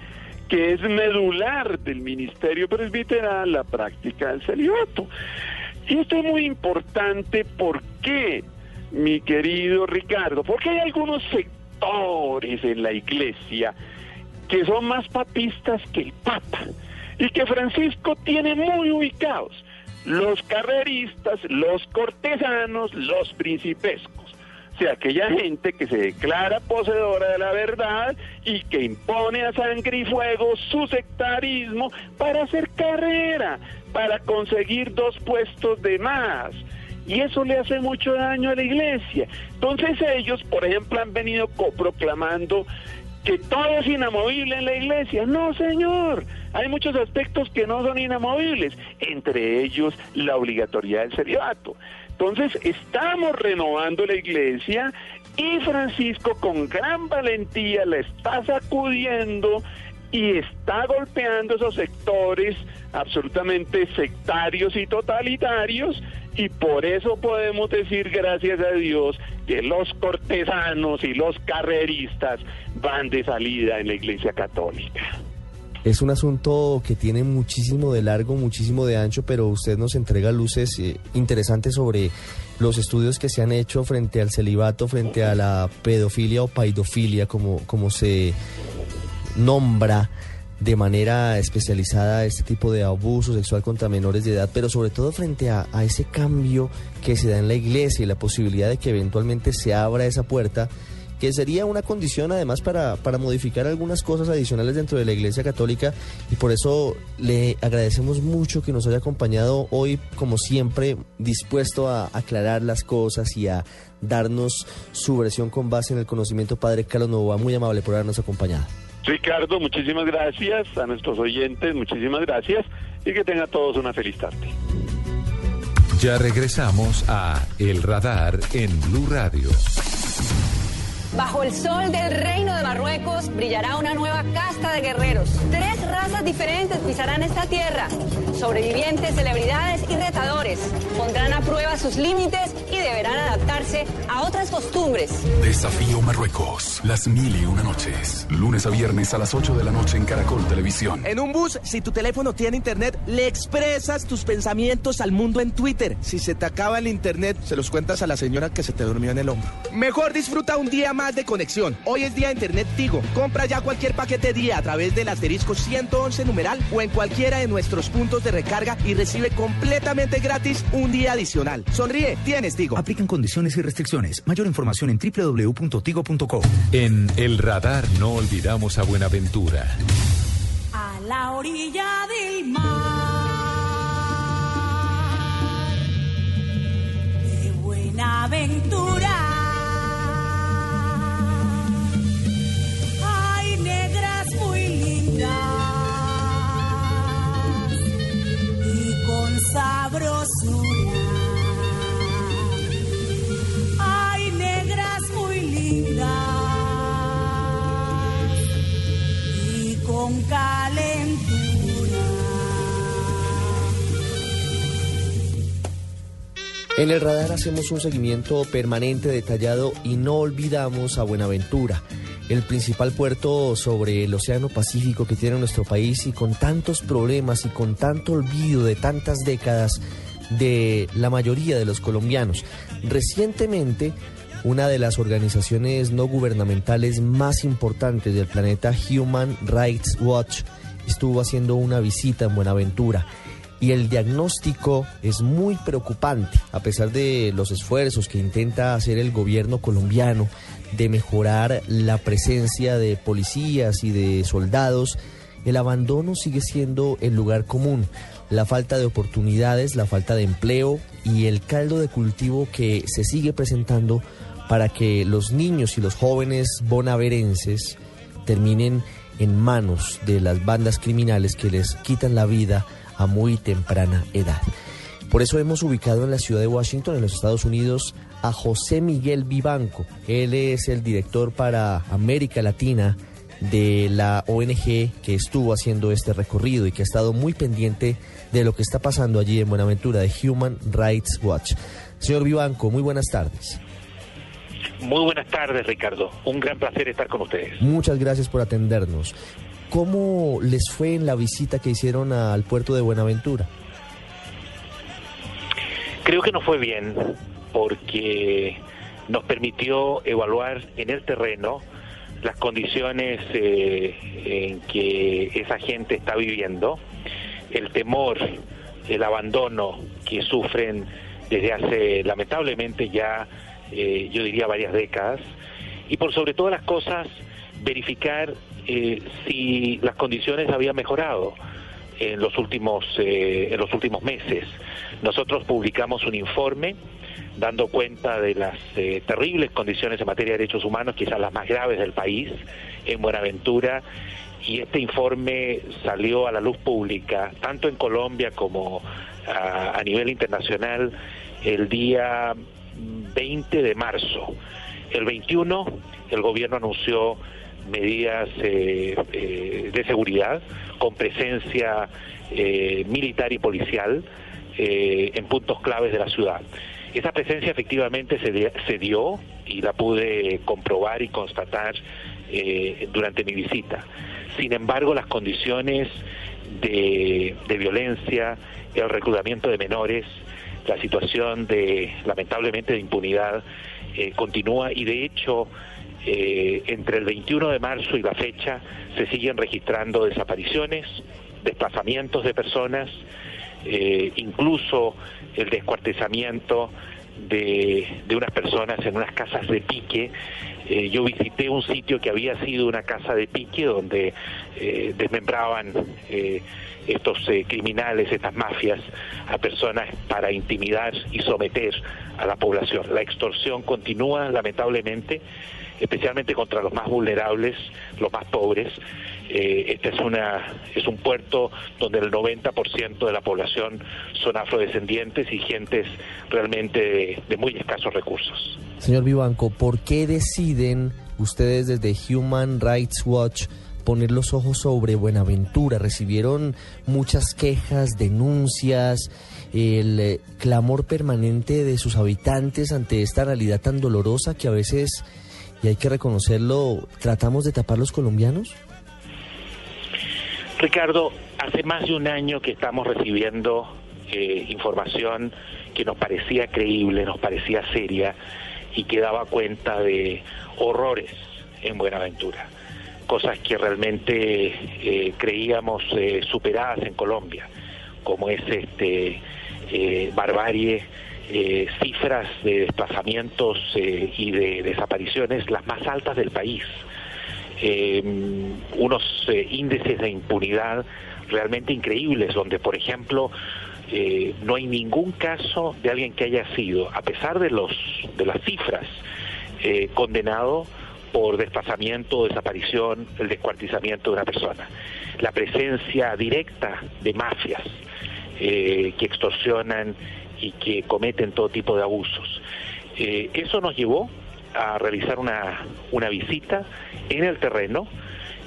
que es medular del ministerio presbiteral la práctica del celibato. Y esto es muy importante porque, mi querido Ricardo, porque hay algunos sectores en la iglesia que son más papistas que el Papa y que Francisco tiene muy ubicados. Los carreristas, los cortesanos, los principescos sea aquella gente que se declara poseedora de la verdad y que impone a sangre y fuego su sectarismo para hacer carrera, para conseguir dos puestos de más. Y eso le hace mucho daño a la iglesia. Entonces ellos, por ejemplo, han venido proclamando que todo es inamovible en la iglesia. No, señor. Hay muchos aspectos que no son inamovibles, entre ellos la obligatoriedad del celibato. Entonces, estamos renovando la iglesia y Francisco con gran valentía la está sacudiendo y está golpeando esos sectores absolutamente sectarios y totalitarios y por eso podemos decir gracias a Dios que los cortesanos y los carreristas van de salida en la Iglesia Católica. Es un asunto que tiene muchísimo de largo, muchísimo de ancho, pero usted nos entrega luces eh, interesantes sobre los estudios que se han hecho frente al celibato, frente a la pedofilia o paidofilia, como, como se nombra de manera especializada este tipo de abuso sexual contra menores de edad, pero sobre todo frente a, a, ese cambio que se da en la iglesia y la posibilidad de que eventualmente se abra esa puerta, que sería una condición además para, para modificar algunas cosas adicionales dentro de la iglesia católica y por eso le agradecemos mucho que nos haya acompañado hoy, como siempre, dispuesto a aclarar las cosas y a darnos su versión con base en el conocimiento. Padre Carlos Novoa, muy amable por habernos acompañado. Ricardo, muchísimas gracias. A nuestros oyentes, muchísimas gracias. Y que tengan todos una feliz tarde. Ya regresamos a El Radar en Blue Radio. Bajo el sol del reino de Marruecos brillará una nueva casta de guerreros. Tres razas diferentes pisarán esta tierra. Sobrevivientes, celebridades y retadores pondrán a prueba sus límites y deberán adaptarse a otras costumbres. Desafío Marruecos, las mil y una noches. Lunes a viernes a las 8 de la noche en Caracol Televisión. En un bus, si tu teléfono tiene internet, le expresas tus pensamientos al mundo en Twitter. Si se te acaba el internet, se los cuentas a la señora que se te durmió en el hombro. Mejor disfruta un día más de conexión. Hoy es día de Internet Tigo. Compra ya cualquier paquete día a través del asterisco 111 numeral o en cualquiera de nuestros puntos de recarga y recibe completamente gratis un día adicional. Sonríe, tienes Tigo. Aplican condiciones y restricciones. Mayor información en www.tigo.co. En El Radar no olvidamos a Buenaventura. A la orilla del mar. De Buenaventura. Sabrosura. Hay negras muy lindas y con calentura. En el radar hacemos un seguimiento permanente, detallado y no olvidamos a Buenaventura el principal puerto sobre el Océano Pacífico que tiene nuestro país y con tantos problemas y con tanto olvido de tantas décadas de la mayoría de los colombianos. Recientemente, una de las organizaciones no gubernamentales más importantes del planeta, Human Rights Watch, estuvo haciendo una visita en Buenaventura y el diagnóstico es muy preocupante, a pesar de los esfuerzos que intenta hacer el gobierno colombiano de mejorar la presencia de policías y de soldados, el abandono sigue siendo el lugar común. La falta de oportunidades, la falta de empleo y el caldo de cultivo que se sigue presentando para que los niños y los jóvenes bonaverenses terminen en manos de las bandas criminales que les quitan la vida a muy temprana edad. Por eso hemos ubicado en la ciudad de Washington, en los Estados Unidos, a José Miguel Vivanco. Él es el director para América Latina de la ONG que estuvo haciendo este recorrido y que ha estado muy pendiente de lo que está pasando allí en Buenaventura de Human Rights Watch. Señor Vivanco, muy buenas tardes. Muy buenas tardes, Ricardo. Un gran placer estar con ustedes. Muchas gracias por atendernos. ¿Cómo les fue en la visita que hicieron al puerto de Buenaventura? Creo que nos fue bien porque nos permitió evaluar en el terreno las condiciones eh, en que esa gente está viviendo, el temor, el abandono que sufren desde hace lamentablemente ya eh, yo diría varias décadas, y por sobre todas las cosas verificar eh, si las condiciones habían mejorado en los últimos eh, en los últimos meses. Nosotros publicamos un informe dando cuenta de las eh, terribles condiciones en materia de derechos humanos, quizás las más graves del país, en Buenaventura, y este informe salió a la luz pública, tanto en Colombia como a, a nivel internacional, el día 20 de marzo. El 21 el gobierno anunció medidas eh, eh, de seguridad con presencia eh, militar y policial eh, en puntos claves de la ciudad. Esa presencia efectivamente se, se dio y la pude comprobar y constatar eh, durante mi visita. Sin embargo, las condiciones de, de violencia, el reclutamiento de menores, la situación de, lamentablemente, de impunidad continúa y de hecho eh, entre el 21 de marzo y la fecha se siguen registrando desapariciones, desplazamientos de personas, eh, incluso el descuartizamiento de, de unas personas en unas casas de pique. Eh, yo visité un sitio que había sido una casa de pique donde desmembraban estos criminales, estas mafias, a personas para intimidar y someter a la población. La extorsión continúa, lamentablemente, especialmente contra los más vulnerables, los más pobres. Este es, una, es un puerto donde el 90% de la población son afrodescendientes y gentes realmente de, de muy escasos recursos. Señor Vivanco, ¿por qué deciden ustedes desde Human Rights Watch poner los ojos sobre Buenaventura? Recibieron muchas quejas, denuncias, el eh, clamor permanente de sus habitantes ante esta realidad tan dolorosa que a veces, y hay que reconocerlo, tratamos de tapar los colombianos. Ricardo, hace más de un año que estamos recibiendo eh, información que nos parecía creíble, nos parecía seria y que daba cuenta de horrores en Buenaventura, cosas que realmente eh, creíamos eh, superadas en Colombia, como es este barbarie, eh, cifras de desplazamientos eh, y de desapariciones las más altas del país eh, unos eh, índices de impunidad realmente increíbles, donde, por ejemplo, eh, no hay ningún caso de alguien que haya sido, a pesar de los de las cifras, condenado por desplazamiento desaparición, el descuartizamiento de una persona. La presencia directa de mafias que extorsionan y que cometen todo tipo de abusos. Eh, eso nos llevó a realizar una, una visita en el terreno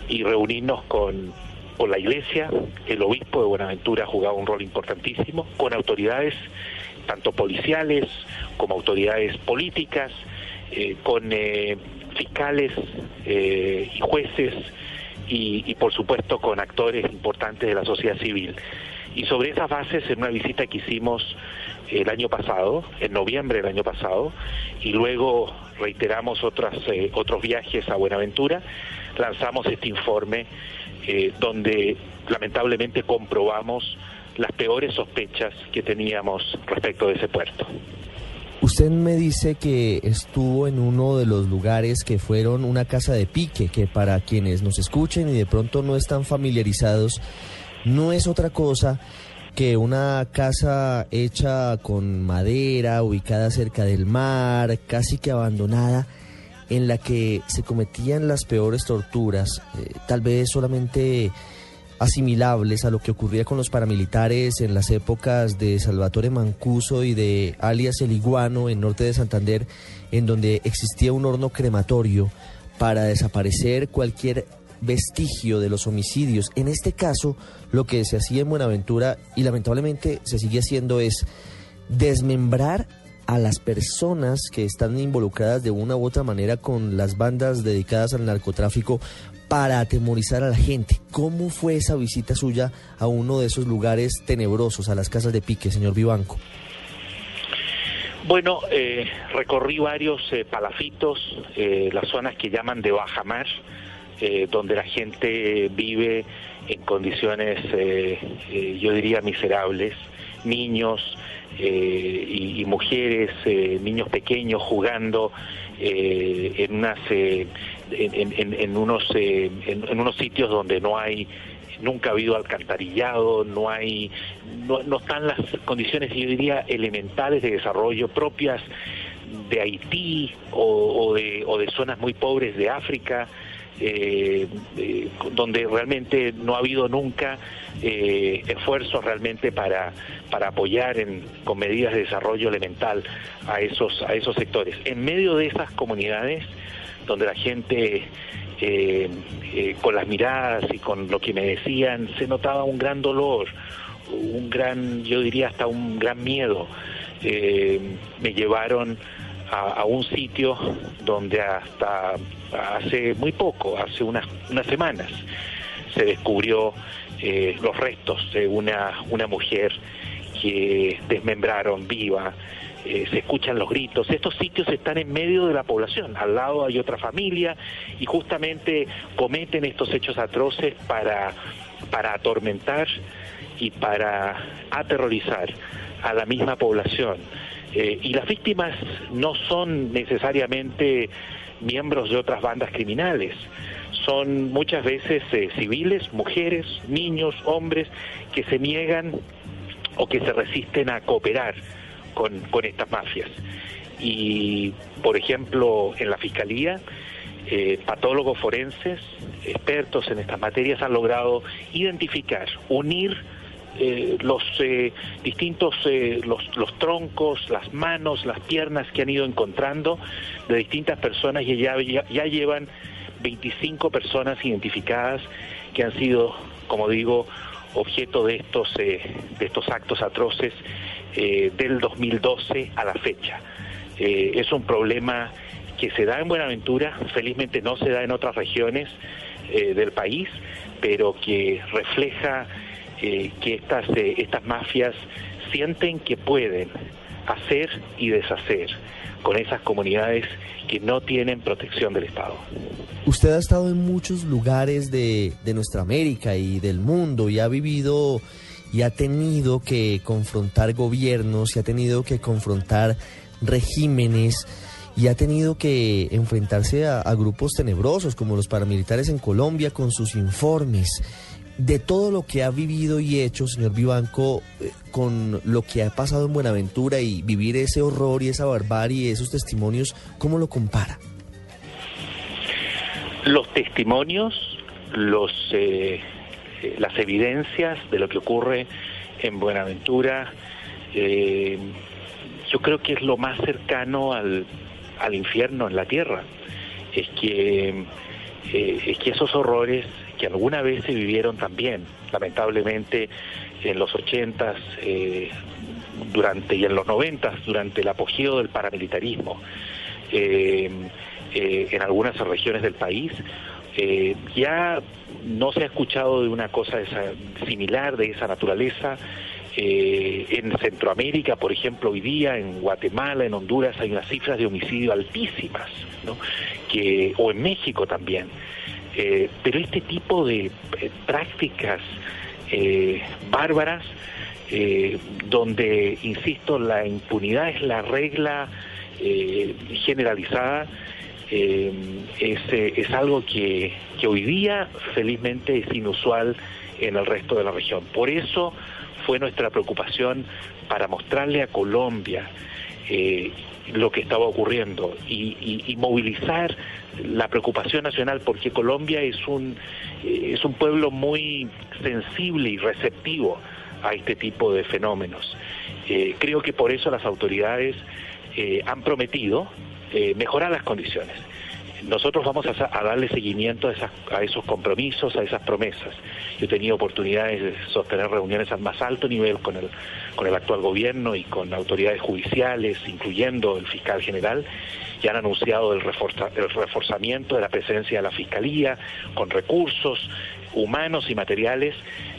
y reunirnos con, con la iglesia, el obispo de Buenaventura jugaba un rol importantísimo, con autoridades tanto policiales como autoridades políticas, eh, con eh, fiscales y jueces y, y por supuesto con actores importantes de la sociedad civil. Y sobre esas bases, en una visita que hicimos el año pasado, en noviembre del año pasado, y luego reiteramos otras, eh, otros viajes a Buenaventura, lanzamos este informe eh, donde lamentablemente comprobamos las peores sospechas que teníamos respecto de ese puerto. Usted me dice que estuvo en uno de los lugares que fueron una casa de pique, que para quienes nos escuchen y de pronto no están familiarizados, no es otra cosa que una casa hecha con madera, ubicada cerca del mar, casi que abandonada, en la que se cometían las peores torturas, eh, tal vez solamente asimilables a lo que ocurría con los paramilitares en las épocas de Salvatore Mancuso y de alias El Iguano en norte de Santander, en donde existía un horno crematorio para desaparecer cualquier vestigio de los homicidios. En este caso, lo que se hacía en Buenaventura y lamentablemente se sigue haciendo es desmembrar a las personas que están involucradas de una u otra manera con las bandas dedicadas al narcotráfico para atemorizar a la gente. ¿Cómo fue esa visita suya a uno de esos lugares tenebrosos, a las casas de pique, señor Vivanco? Bueno, eh, recorrí varios eh, palafitos, eh, las zonas que llaman de bajamar, eh, donde la gente vive en condiciones, eh, eh, yo diría, miserables, niños y, mujeres, niños pequeños jugando en unas en, unos en, unos sitios donde no hay nunca ha habido alcantarillado, no hay, no están las condiciones, yo diría, elementales de desarrollo propias de Haití o, de, o de zonas muy pobres de África. Eh, eh, donde realmente no ha habido nunca eh, esfuerzos realmente para, para apoyar en, con medidas de desarrollo elemental a esos, a esos sectores. En medio de esas comunidades donde la gente con las miradas y con lo que me decían, se notaba un gran dolor, un gran, yo diría hasta un gran miedo. Me llevaron a, un sitio donde hasta hace muy poco, hace unas, unas semanas, se descubrió los restos de una, una mujer que desmembraron viva eh, se escuchan los gritos. Estos sitios están en medio de la población, al lado hay otra familia y justamente cometen estos hechos atroces para, para atormentar y para aterrorizar a la misma población. Eh, y las víctimas no son necesariamente miembros de otras bandas criminales, son muchas veces eh, civiles, mujeres, niños, hombres que se niegan o que se resisten a cooperar con, estas mafias. Y, por ejemplo, en la Fiscalía, eh, patólogos forenses, expertos en estas materias, han logrado identificar, unir eh, los eh, distintos, los, los, troncos, las manos, las piernas que han ido encontrando de distintas personas y ya, ya, llevan 25 personas identificadas que han sido, como digo, objeto de estos, de estos actos atroces eh, del 2012 a la fecha. Eh, es un problema que se da en Buenaventura, felizmente no se da en otras regiones eh, del país, pero que refleja que estas, estas mafias sienten que pueden hacer y deshacer con esas comunidades que no tienen protección del Estado. Usted ha estado en muchos lugares de, de nuestra América y del mundo y ha vivido y ha tenido que confrontar gobiernos y ha tenido que confrontar regímenes y ha tenido que enfrentarse a, grupos tenebrosos como los paramilitares en Colombia con sus informes. De todo lo que ha vivido y hecho, señor Vivanco, eh, con lo que ha pasado en Buenaventura y vivir ese horror y esa barbarie, esos testimonios, ¿cómo lo compara? Los testimonios, los eh, eh, las evidencias de lo que ocurre en Buenaventura, eh, yo creo que es lo más cercano al, al infierno en la tierra. Es que, eh, es que esos horrores que alguna vez se vivieron también, lamentablemente en los ochentas, durante y en los noventas, durante el apogeo del paramilitarismo, en algunas regiones del país, ya no se ha escuchado de una cosa similar de esa naturaleza. Eh, en Centroamérica, por ejemplo, hoy día, en Guatemala, en Honduras, hay unas cifras de homicidio altísimas, ¿no? o en México también. Eh, pero este tipo de eh, prácticas bárbaras, donde, insisto, la impunidad es la regla generalizada, eh, eh, es, algo que, hoy día felizmente es inusual en el resto de la región. Por eso fue nuestra preocupación para mostrarle a Colombia eh, lo que estaba ocurriendo y, movilizar la preocupación nacional porque Colombia es un, es un pueblo muy sensible y receptivo a este tipo de fenómenos. creo que por eso las autoridades han prometido eh, mejorar las condiciones. Nosotros vamos a, darle seguimiento a, esos compromisos, a esas promesas. Yo he tenido oportunidades de sostener reuniones al más alto nivel con el, actual gobierno y con autoridades judiciales, incluyendo el fiscal general, y han anunciado el, reforzamiento de la presencia de la Fiscalía con recursos humanos y materiales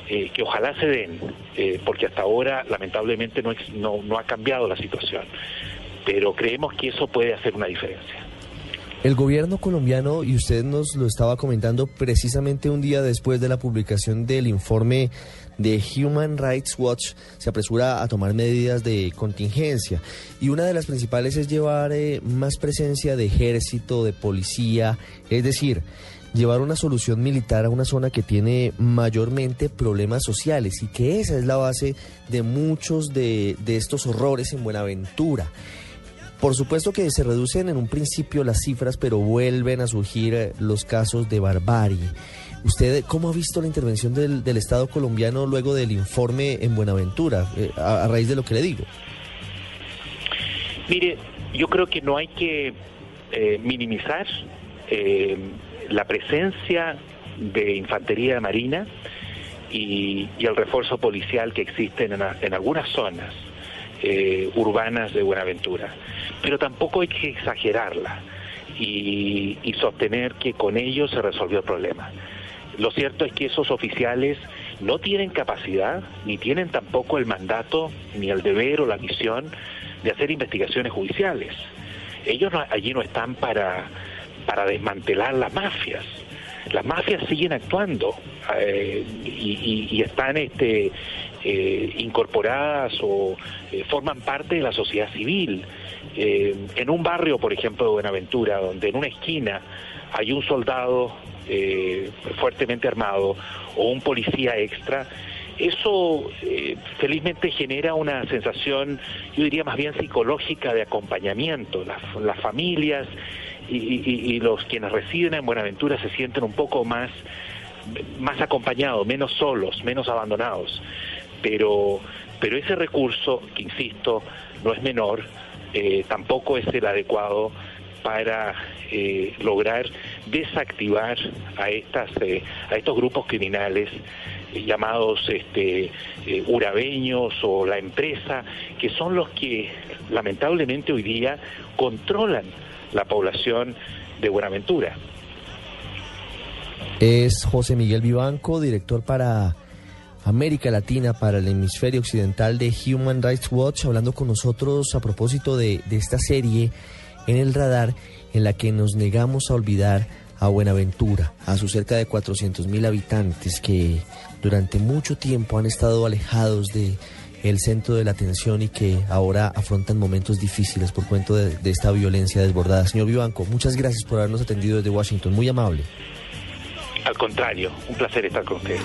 eh, que ojalá se den, eh, porque hasta ahora lamentablemente no ha cambiado la situación pero creemos que eso puede hacer una diferencia. El gobierno colombiano, y usted nos lo estaba comentando precisamente un día después de la publicación del informe de Human Rights Watch, se apresura a tomar medidas de contingencia. Y una de las principales es llevar eh, más presencia de ejército, de policía, es decir, llevar una solución militar a una zona que tiene mayormente problemas sociales y que esa es la base de muchos de, de estos horrores en Buenaventura. Por supuesto que se reducen en un principio las cifras, pero vuelven a surgir eh, los casos de barbarie. ¿Usted cómo ha visto la intervención del, Estado colombiano luego del informe en Buenaventura, eh, a, raíz de lo que le digo? Mire, yo creo que no hay que eh, minimizar eh, la presencia de infantería marina y, el refuerzo policial que existen en, en algunas zonas eh, urbanas de Buenaventura. Pero tampoco hay que exagerarla y, y sostener que con ello se resolvió el problema. Lo cierto es que esos oficiales no tienen capacidad, ni tienen tampoco el mandato, ni el deber o la misión de hacer investigaciones judiciales. Ellos no, allí no están para, para desmantelar las mafias. Las mafias siguen actuando eh, y, están este, eh, incorporadas o eh, forman parte de la sociedad civil. En un barrio, por ejemplo, de Buenaventura, donde en una esquina hay un soldado fuertemente armado o un policía extra, eso felizmente genera una sensación, yo diría más bien psicológica de acompañamiento. Las familias y, y, los quienes residen en Buenaventura se sienten un poco más, más acompañados, menos solos, menos abandonados. Pero, pero ese recurso, que insisto, no es menor, eh, tampoco es el adecuado para eh, lograr desactivar a estas eh, a estos grupos criminales llamados este eh, urabeños o la empresa que son los que lamentablemente hoy día controlan la población de Buenaventura. Es José Miguel Vivanco, director para América Latina para el hemisferio occidental de Human Rights Watch, hablando con nosotros a propósito de, esta serie en el radar en la que nos negamos a olvidar a Buenaventura, a sus cerca de 400 mil habitantes que durante mucho tiempo han estado alejados de el centro de la atención y que ahora afrontan momentos difíciles por cuento de, de esta violencia desbordada. Señor Vivanco, muchas gracias por habernos atendido desde Washington, muy amable. Al contrario, un placer estar con ustedes.